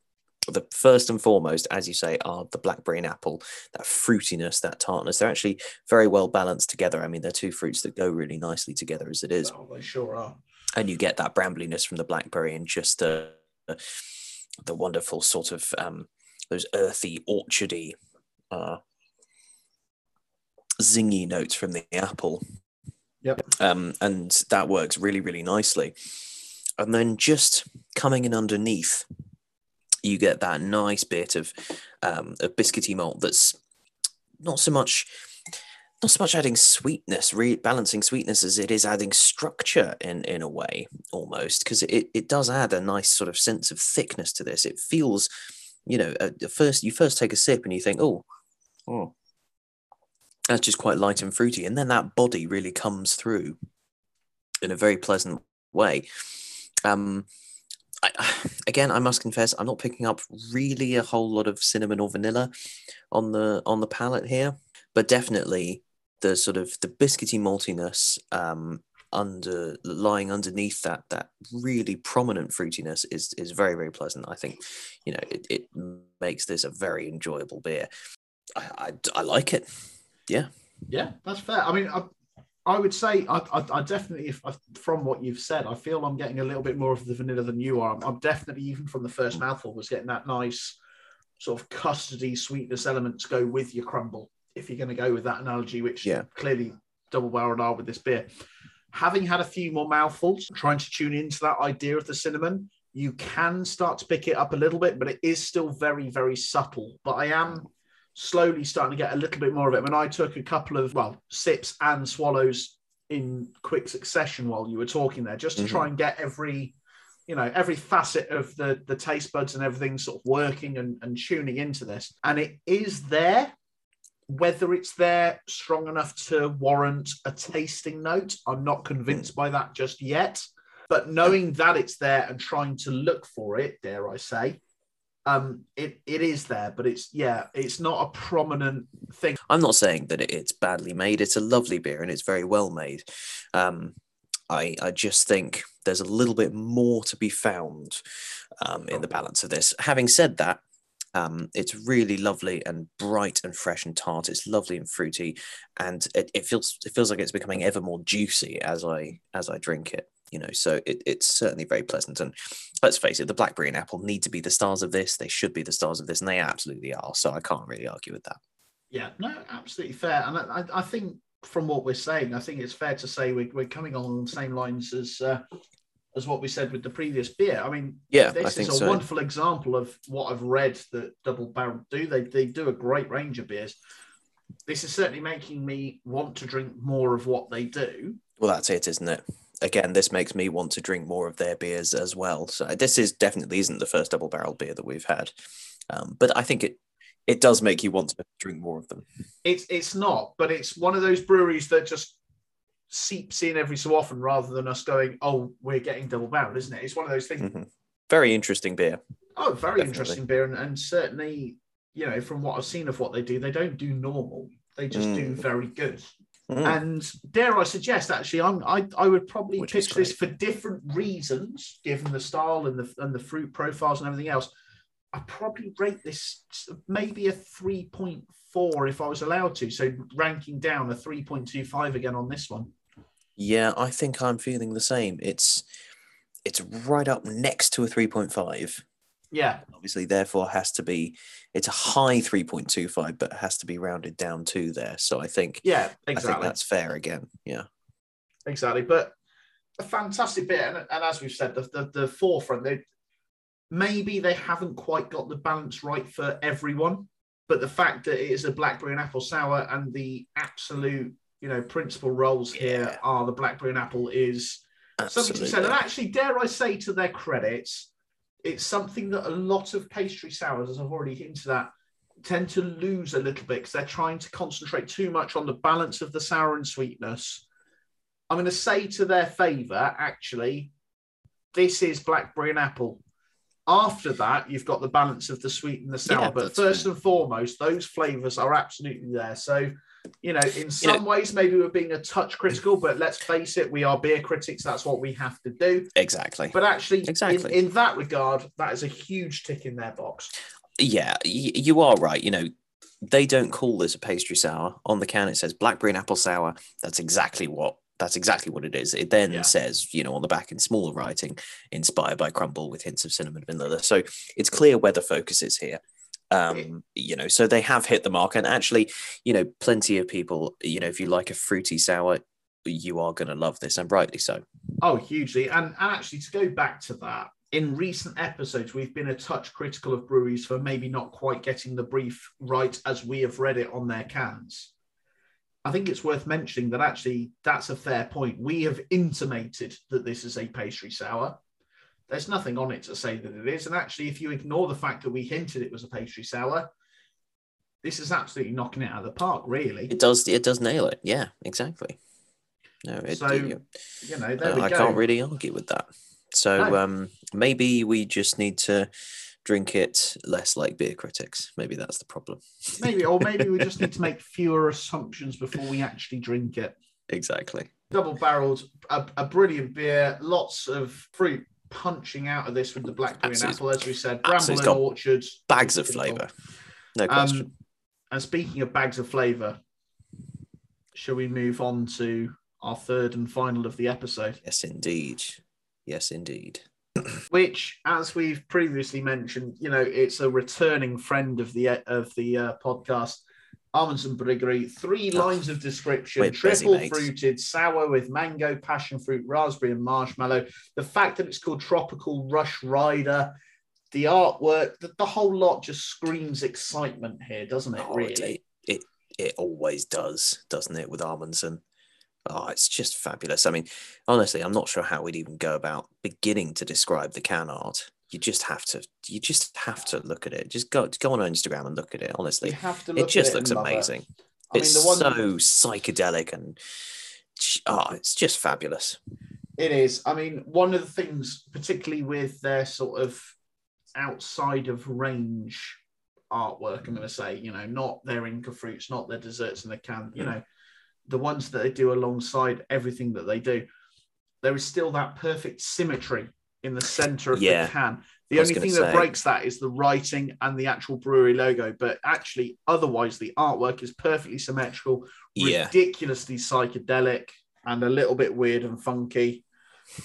the first and foremost, as you say, are the blackberry and apple, that fruitiness, that tartness. They're actually very well balanced together. I mean, they're two fruits that go really nicely together as it is. Well, they sure are. And you get that brambliness from the blackberry and just the the wonderful sort of um, those earthy, orchardy, uh, zingy notes from the apple. Yep. Um, and that works really, really nicely. And then just coming in underneath, you get that nice bit of um, biscuity malt that's not so much not so much adding sweetness, re- balancing sweetness as it is adding structure in in a way almost because it it does add a nice sort of sense of thickness to this. It feels, you know, at first you first take a sip and you think, oh, oh, that's just quite light and fruity, and then that body really comes through in a very pleasant way. Um, I, again, I must confess, I'm not picking up really a whole lot of cinnamon or vanilla on the on the palate here, but definitely the sort of the biscuity maltiness um, under lying underneath that that really prominent fruitiness is is very very pleasant. I think you know it, it makes this a very enjoyable beer. I, I, I like it. Yeah, Yeah, that's fair. I mean, I, I would say I, I, I definitely, if I, from what you've said, I feel I'm getting a little bit more of the vanilla than you are. I'm, I'm definitely even from the first mouthful was getting that nice sort of custardy sweetness element to go with your crumble. If you're going to go with that analogy, which Yeah. clearly double barreled are with this beer. Having had a few more mouthfuls, trying to tune into that idea of the cinnamon, you can start to pick it up a little bit, but it is still very, very subtle. But I am slowly starting to get a little bit more of it. When I took a couple of well sips and swallows in quick succession while you were talking there, just to Mhm. try and get every you know every facet of the the taste buds and everything sort of working and, and tuning into this and it is there whether it's there strong enough to warrant a tasting note i'm not convinced by that just yet but knowing that it's there and trying to look for it dare i say um it it is there but it's yeah it's not a prominent thing I'm not saying that it- it's badly made. It's a lovely beer and it's very well made. Um, I I just think there's a little bit more to be found um, in the balance of this. Having said that, um, it's really lovely and bright and fresh and tart. It's lovely and fruity, and it, it feels it feels like it's becoming ever more juicy as I as I drink it. You know, so it, it's certainly very pleasant. And let's face it, the blackberry and apple need to be the stars of this. They should be the stars of this, and they absolutely are. So I can't really argue with that. Yeah, no, absolutely fair. And I, I think from what we're saying, I think it's fair to say we're, we're coming on the same lines as uh, as what we said with the previous beer. I mean, Yeah, I this think is a so. wonderful example of what I've read that Double Barrel do. They they do a great range of beers. This is certainly making me want to drink more of what they do. Well, that's it, isn't it? Again, this makes me want to drink more of their beers as well. So this is definitely isn't the first double barrel beer that we've had, um, but I think it it does make you want to drink more of them. It's it's not, but it's one of those breweries that just seeps in every so often rather than us going, oh, we're getting double barrel, isn't it? It's one of those things. Mhm. Very interesting beer. Oh, very Definitely. interesting beer, and, and certainly, you know, from what I've seen of what they do, they don't do normal. They just do Mm. very good. Mm. And dare I suggest, actually, I'm I, I would probably Which pitch this for different reasons, given the style and the and the fruit profiles and everything else. I probably rate this maybe a three point four if I was allowed to. So ranking down a three point two five again on this one. Yeah, I think I'm feeling the same. It's it's right up next to a 3.5. Yeah, Obviously, therefore, has to be it's a high 3.25, but has to be rounded down to there. So I think yeah, exactly. I think that's fair again. Yeah. exactly. But a fantastic bit, and, and as we've said, the, the, the forefront, they maybe they haven't quite got the balance right for everyone, but the fact that it is a blackberry and apple sour, and the absolute you know principal roles here are the blackberry and apple is something to. Absolutely. And actually, dare I say, to their credits, it's something that a lot of pastry sours, as I've already hinted at, tend to lose a little bit because they're trying to concentrate too much on the balance of the sour and sweetness. I'm going to say to their favour, actually, this is blackberry and apple. After that, you've got the balance of the sweet and the sour. Yeah, but first fair. and foremost, those flavours are absolutely there. So, you know, in some ways, maybe we're being a touch critical, but let's face it, we are beer critics. That's what we have to do. Exactly. But actually, Exactly. in, in that regard, that is a huge tick in their box. yeah, you are right. You know, they don't call this a pastry sour. On the can, it says blackberry and apple sour. That's exactly what. That's exactly what it is. It then Yeah. says, you know, on the back in smaller writing, inspired by crumble with hints of cinnamon and vanilla. So it's clear where the focus is here. Um, you know, so they have hit the mark. And actually, you know, plenty of people, you know, if you like a fruity sour, you are going to love this, and rightly so. Oh, hugely. And, and actually, to go back to that, in recent episodes, we've been a touch critical of breweries for maybe not quite getting the brief right as we have read it on their cans. I think it's worth mentioning that actually that's a fair point. We have intimated that this is a pastry sour. There's nothing on it to say that it is. And actually, if you ignore the fact that we hinted it was a pastry sour, this is absolutely knocking it out of the park, really. It does. It does nail it. Yeah, exactly. No, it, So, you- You know, there Uh, I go. can't really argue with that. So No. um, maybe we just need to drink it less like beer critics. Maybe that's the problem. maybe, or maybe we just need to make fewer assumptions before we actually drink it. Exactly. Double barreled, a, a brilliant beer, lots of fruit punching out of this with the blackberry and apple, as we said, bramble and orchards. Bags of flavour. No question. Um, and speaking of bags of flavour, shall we move on to our third and final of the episode. Yes, indeed. Yes, indeed. Which, as we've previously mentioned, you know, it's a returning friend of the of the uh, podcast. Amundsen Brewery, three lines of description, we're triple mate. fruited, sour with mango, passion fruit, raspberry, and marshmallow. The fact that it's called Tropical Rush Rider, the artwork, the, the whole lot just screams excitement here, doesn't it? Oh, really? it, it it always does, doesn't it, with Amundsen? Oh, it's just fabulous. I mean, honestly, I'm not sure how we'd even go about beginning to describe the can art. You just have to, you just have to look at it. Just go, go on Instagram and look at it. Honestly, have to look it just it looks it. amazing. Mean, it's the one so psychedelic and oh, it's just fabulous. It is. I mean, one of the things, particularly with their sort of outside of range artwork, I'm going to say, you know, not their Inca fruits, not their desserts in the can, you Mm. know, the ones that they do alongside everything that they do, there is still that perfect symmetry in the center of Yeah. the can. The only thing that breaks that is the writing and the actual brewery logo, but actually, otherwise, the artwork is perfectly symmetrical, Yeah, ridiculously psychedelic and a little bit weird and funky.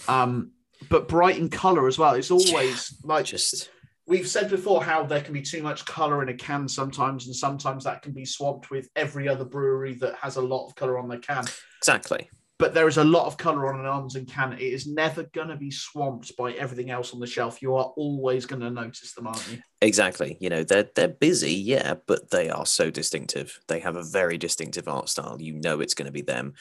Um, but bright in color as well. It's always like just we've said before how there can be too much color in a can sometimes, and sometimes that can be swamped with every other brewery that has a lot of color on their can. exactly. But there is a lot of color on an Amundsen can. It is never going to be swamped by everything else on the shelf. You are always going to notice them, aren't you? Exactly. You know, they're they're busy, yeah, but they are so distinctive. They have a very distinctive art style. You know it's going to be them.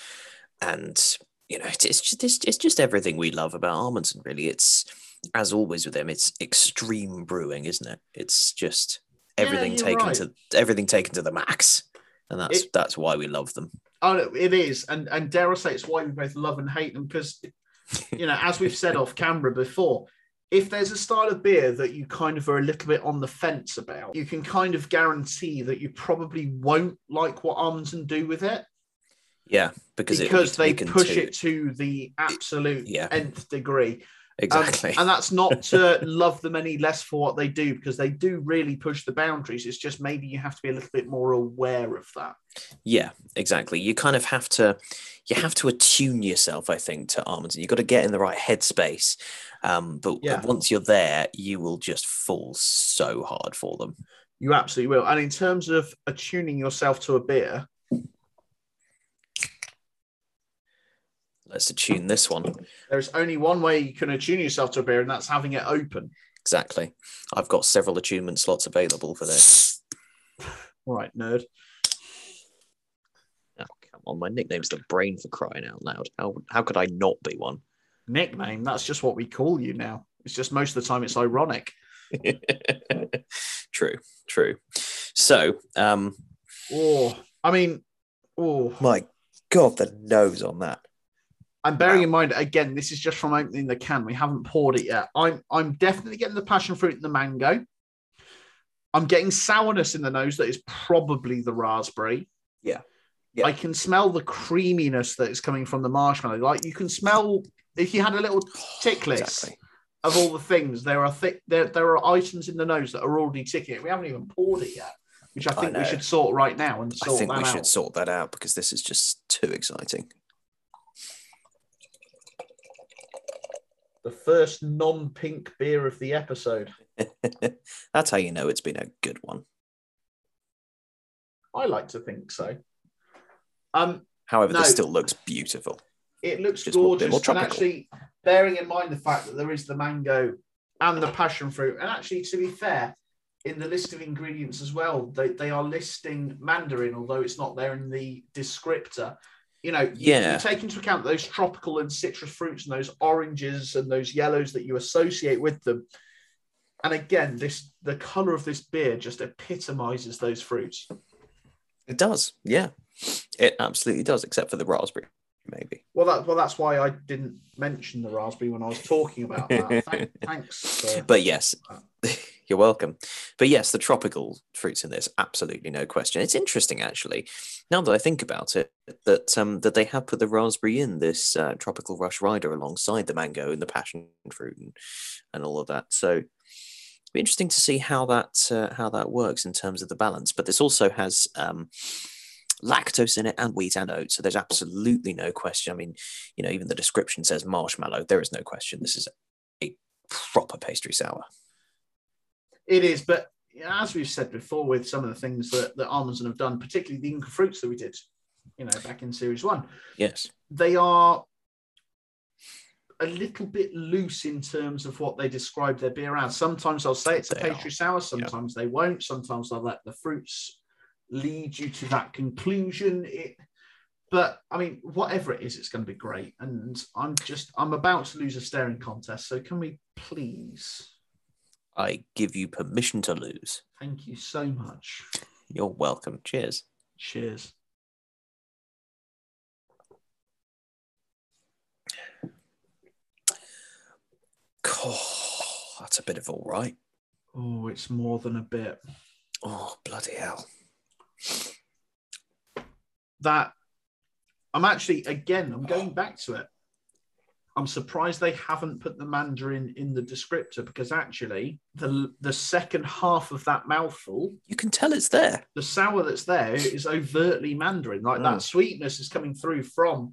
And you know, it's, it's just it's, it's just everything we love about Amundsen, really. It's as always with them, it's extreme brewing, isn't it? It's just everything you're taken right. to everything taken to the max. And that's It- that's why we love them. Oh, it is, and and dare I say, it's why we both love and hate them because, you know, as we've said off camera before, if there's a style of beer that you kind of are a little bit on the fence about, you can kind of guarantee that you probably won't like what Amundsen do with it Yeah, because, because be they push to- it to the absolute Yeah. nth degree. Um, exactly. and that's not to love them any less for what they do because they do really push the boundaries. It's just maybe you have to be a little bit more aware of that. Yeah, exactly. You kind of have to you have to attune yourself, I think, to Amundsen. You've got to get in the right headspace. Um, but Yeah. once you're there, you will just fall so hard for them. You absolutely will. And in terms of attuning yourself to a beer, Let's attune this one. there's only one way you can attune yourself to a beer, and that's having it open. Exactly. I've got several attunement slots available for this. All right, nerd. Oh, come on, my nickname's the brain for crying out loud. How how could I not be one? Nickname, that's just what we call you now. It's just most of the time it's ironic. true, true. So, um, Oh, I mean, oh, my God, the nose on that. And bearing Wow. in mind again, this is just from opening the can. We haven't poured it yet. I'm I'm definitely getting the passion fruit and the mango. I'm getting sourness in the nose that is probably the raspberry. Yeah. Yeah. I can smell the creaminess that is coming from the marshmallow. Like you can smell if you had a little tick list Exactly. of all the things, there are th- there there are items in the nose that are already ticking it. We haven't even poured it yet, which I I think we should sort right now and I think we out. should sort that out because this is just too exciting. The first non-pink beer of the episode. That's how you know it's been a good one. I like to think so. Um, However, No. this still looks beautiful. it looks Just more- gorgeous, more and tropical. actually, bearing in mind the fact that there is the mango and the passion fruit, and actually, to be fair, in the list of ingredients as well, they, they are listing mandarin, although it's not there in the descriptor. You know, you- Yeah. you take into account those tropical and citrus fruits and those oranges and those yellows that you associate with them. And again, this the color of this beer just epitomizes those fruits. It does, yeah. It absolutely does, except for the raspberry, maybe. Well, that well, that's why I didn't mention the raspberry when I was talking about that. Thank, thanks. But yes, you're welcome. But yes, the tropical fruits in this, absolutely no question. It's interesting, actually, now that I think about it, that um, that they have put the raspberry in this uh, tropical rush rider alongside the mango and the passion fruit and, and all of that. So be interesting to see how that uh, how that works in terms of the balance. But this also has um, lactose in it and wheat and oats. So there's absolutely no question. I mean, you know, even the description says marshmallow. There is no question. This is a proper pastry sour. It is, but as we've said before, with some of the things that, that Amundsen have done, particularly the Inca fruits that we did, you know, back in series one, Yes. they are a little bit loose in terms of what they describe their beer as. Sometimes they'll say it's a They pastry sour, sometimes they won't. Sometimes they'll let the fruits lead you to that conclusion. It, but I mean, whatever it is, it's going to be great. And I'm just, I'm about to lose a staring contest. So can we please? I give you permission to lose. Thank you so much. You're welcome. Cheers. Cheers. Oh, that's a bit of all right. Oh, it's more than a bit. Oh, bloody hell. That I'm actually again I'm going back to it. I'm surprised they haven't put the Mandarin in the descriptor because actually the the second half of that mouthful, You can tell it's there. the sour that's there is overtly Mandarin. Like that Mm. sweetness is coming through from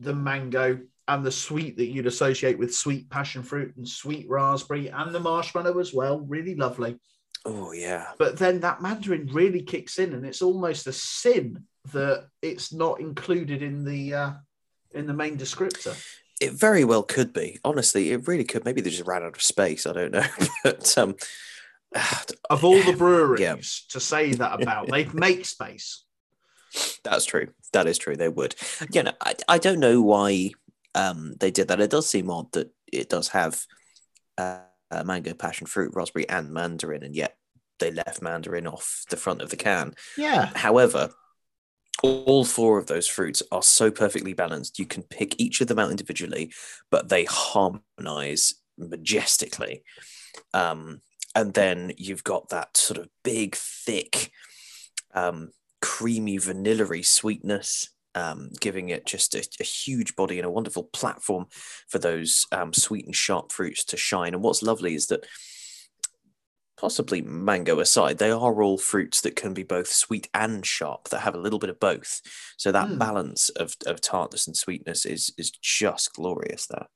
the mango and the sweet that you'd associate with sweet passion fruit and sweet raspberry and the marshmallow as well. Really lovely. Oh, yeah. But then that Mandarin really kicks in, and it's almost a sin that it's not included in the uh, in the main descriptor. It very well could be. Honestly, it really could. Maybe they just ran out of space. I don't know. but um, Of all the breweries Yeah. to say that about, they'd make space. That's true. That is true. They would. You know, I, I don't know why um, they did that. It does seem odd that it does have uh, uh, mango, passion fruit, raspberry, and mandarin, and yet they left mandarin off the front of the can. Yeah, However, all four of those fruits are so perfectly balanced. You can pick each of them out individually, but they harmonize majestically. Um, and then you've got that sort of big, thick, um, creamy, vanilla sweetness, um, giving it just a, a huge body and a wonderful platform for those um, sweet and sharp fruits to shine. And what's lovely is that possibly mango aside, they are all fruits that can be both sweet and sharp, that have a little bit of both. So that Hmm. balance of, of tartness and sweetness is is just glorious there.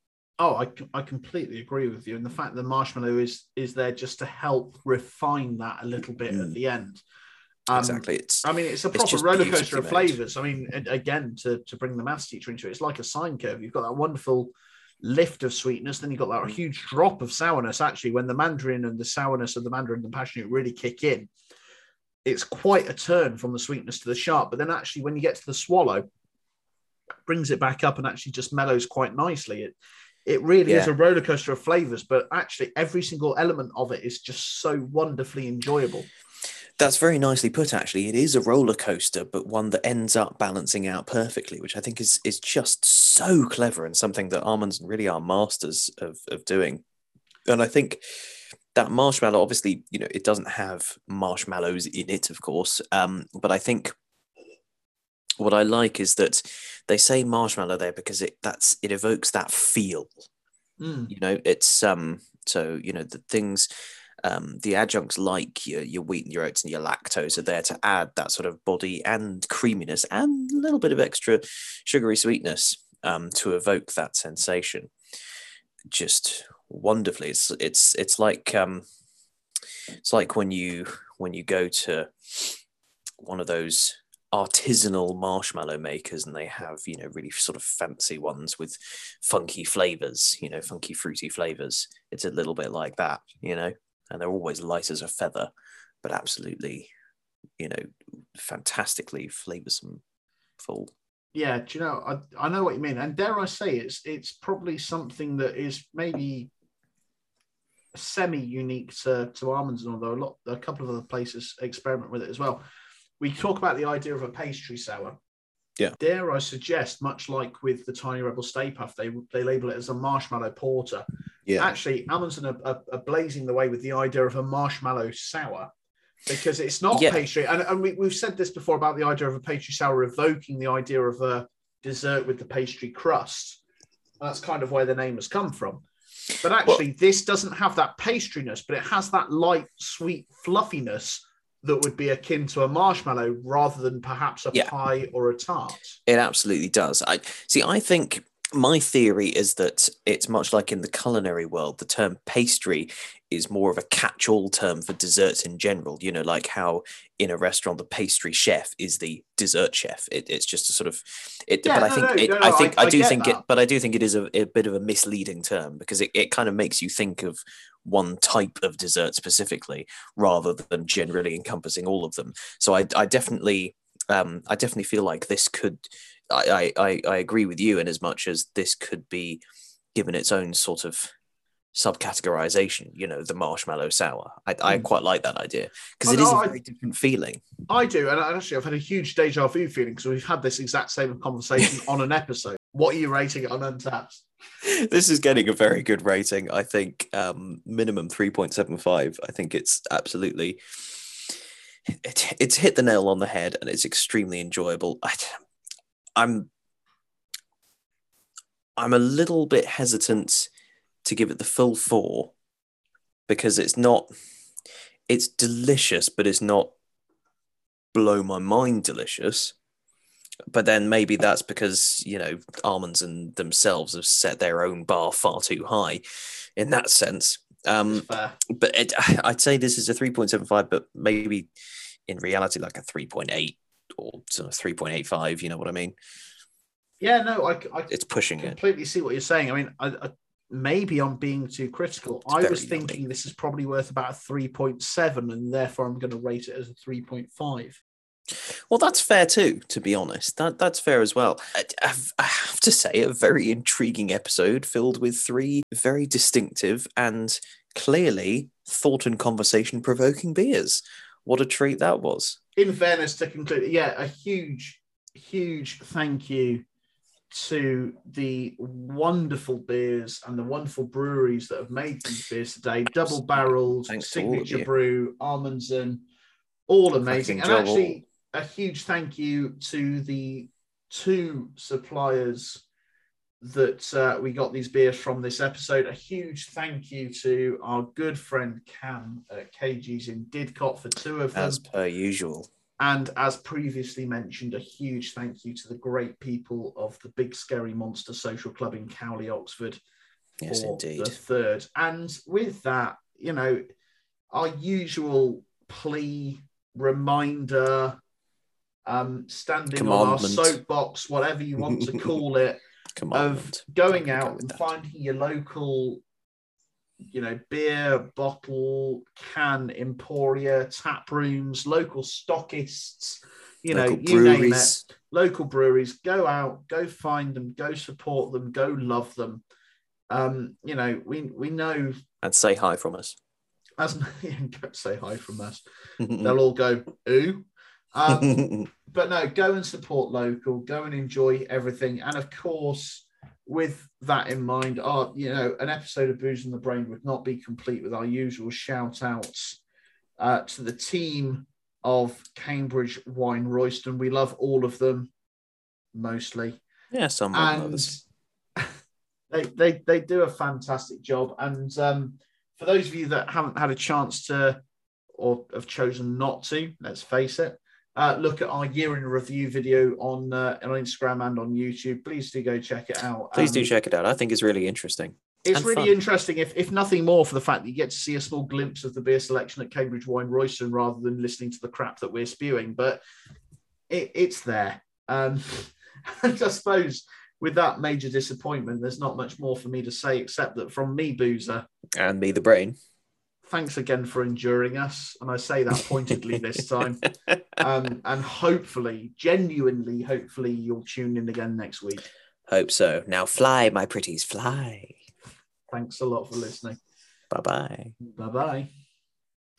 Oh, I, I completely agree with you. And the fact that marshmallow is is there just to help refine that a little bit at Mm. the end. Um, exactly. It's I mean, it's a proper just roller coaster of flavors. I mean, again, to, to bring the maths teacher into it, it's like a sine curve. You've got that wonderful lift of sweetness, then you've got that Mm. huge drop of sourness. Actually, when the mandarin and the sourness of the mandarin and the passionate really kick in, it's quite a turn from the sweetness to the sharp. But then, actually, when you get to the swallow, it brings it back up and actually just mellows quite nicely. It it really is a roller coaster of flavors, but actually, every single element of it is just so wonderfully enjoyable. That's very nicely put, actually. It is a roller coaster, but one that ends up balancing out perfectly, which I think is is just so clever and something that Amundsen really are masters of of doing. And I think that marshmallow, obviously, you know, it doesn't have marshmallows in it, of course. Um, but I think what I like is that they say marshmallow there because it that's it evokes that feel Mm. you know it's um so you know the things um the adjuncts like your your wheat and your oats and your lactose are there to add that sort of body and creaminess and a little bit of extra sugary sweetness um to evoke that sensation. Just wonderfully. It's it's it's like um it's like when you when you go to one of those artisanal marshmallow makers and they have you know really sort of fancy ones with funky flavors you know funky fruity flavors. It's a little bit like that you know and they're always light as a feather but absolutely you know fantastically flavorsome full Yeah, do you know? I, I know what you mean, and dare I say, it's it's probably something that is maybe semi unique to to Amundsen, and although a lot, a couple of other places experiment with it as well. We talk about the idea of a pastry sour. Yeah. Dare I suggest, much like with the Tiny Rebel Stay Puft, they they label it as a marshmallow porter. yeah Actually, Amundsen are, are, are blazing the way with the idea of a marshmallow sour because it's not Yeah. pastry. And, and we, we've said this before about the idea of a pastry sour evoking the idea of a dessert with the pastry crust. That's kind of where the name has come from. But actually, this doesn't have that pastriness, but it has that light, sweet fluffiness that would be akin to a marshmallow rather than perhaps a Yeah. pie or a tart. It absolutely does. I see. I think my theory is that it's much like in the culinary world. The term pastry is more of a catch-all term for desserts in general. You know, like how in a restaurant the pastry chef is the dessert chef. It, it's just a sort of it. Yeah, but I no, think no, it, no, I think I- I, I do think it. But I do think it is a, a bit of a misleading term because it, it kind of makes you think of one type of dessert specifically rather than generally encompassing all of them. So I, I definitely um, I definitely feel like this could. I, I, I- I agree with you in as much as this could be given its own sort of subcategorization. You know, the marshmallow sour. I, I Hmm. quite like that idea because it is a I- very different feeling. I do, and actually, I've had a huge deja vu feeling because we've had this exact same conversation on an episode. What are you rating it on Untappd? this is getting a very good rating. I think um, minimum three point seven five. I think it's absolutely. It, it's hit the nail on the head and it's extremely enjoyable. I, I'm I'm a little bit hesitant to give it the full four because it's not it's delicious, but it's not blow my mind delicious. But then maybe that's because, you know, Amundsen themselves have set their own bar far too high in that sense. Um, but it, I'd say this is a 3.75, but maybe in reality, like a 3.8 or sort of 3.85, you know what I mean? Yeah, no, I, I It's pushing it. completely see what you're saying. I mean, I, I, maybe I'm being too critical. It's I was thinking yummy. this is probably worth about 3.7, and therefore I'm going to rate it as a 3.5. Well, that's fair too, to be honest. That that's fair as well. I, I have to say, a very intriguing episode filled with three very distinctive and clearly thought and conversation provoking beers. What a treat that was! In fairness, to conclude, yeah, a huge, huge thank you to the wonderful beers and the wonderful breweries that have made these beers today. Double barreled, Thanks to all of signature brew, Amundsen all amazing. And actually, a huge thank you to the two suppliers that uh, we got these beers from this episode. A huge thank you to our good friend Cam at KG's in Didcot for two of them. As per usual. And as previously mentioned, a huge thank you to the great people of the Big Scary Monster Social Club in Cowley, Oxford, Yes, indeed. the third. And with that, you know, our usual plea, reminder, um, standing on our soapbox, whatever you want to call it, of going go out and that. finding your local, you know, beer, bottle, can, emporia, tap rooms, local stockists, you know, Local you name it. local breweries. Go out go find them go support them go love them. Um you know we we know and say hi from us. as go say hi from us. They'll all go ooh um but no go and support local go and enjoy everything and of course with that in mind our you know an episode of booze in the brain would not be complete with our usual shout outs uh, to the team of cambridge wine royston we love all of them mostly yeah, some and others. they, they they do a fantastic job. And um, for those of you that haven't had a chance to or have chosen not to, let's face it, uh, look at our year in review video on uh, on Instagram and on YouTube. Please do go check it out. Please do Um, check it out. I think it's really interesting. It's really fun. interesting, if if nothing more, for the fact that you get to see a small glimpse of the beer selection at Cambridge Wine Royston rather than listening to the crap that we're spewing. But it, it's there. Um, and I suppose with that major disappointment, there's not much more for me to say except that from me, Boozer, And me, the brain. Thanks again for enduring us. And I say that pointedly this time. Um, and hopefully, genuinely, hopefully, you'll tune in again next week. Hope so. Now fly, my pretties, fly. Thanks a lot for listening. Bye bye. Bye bye.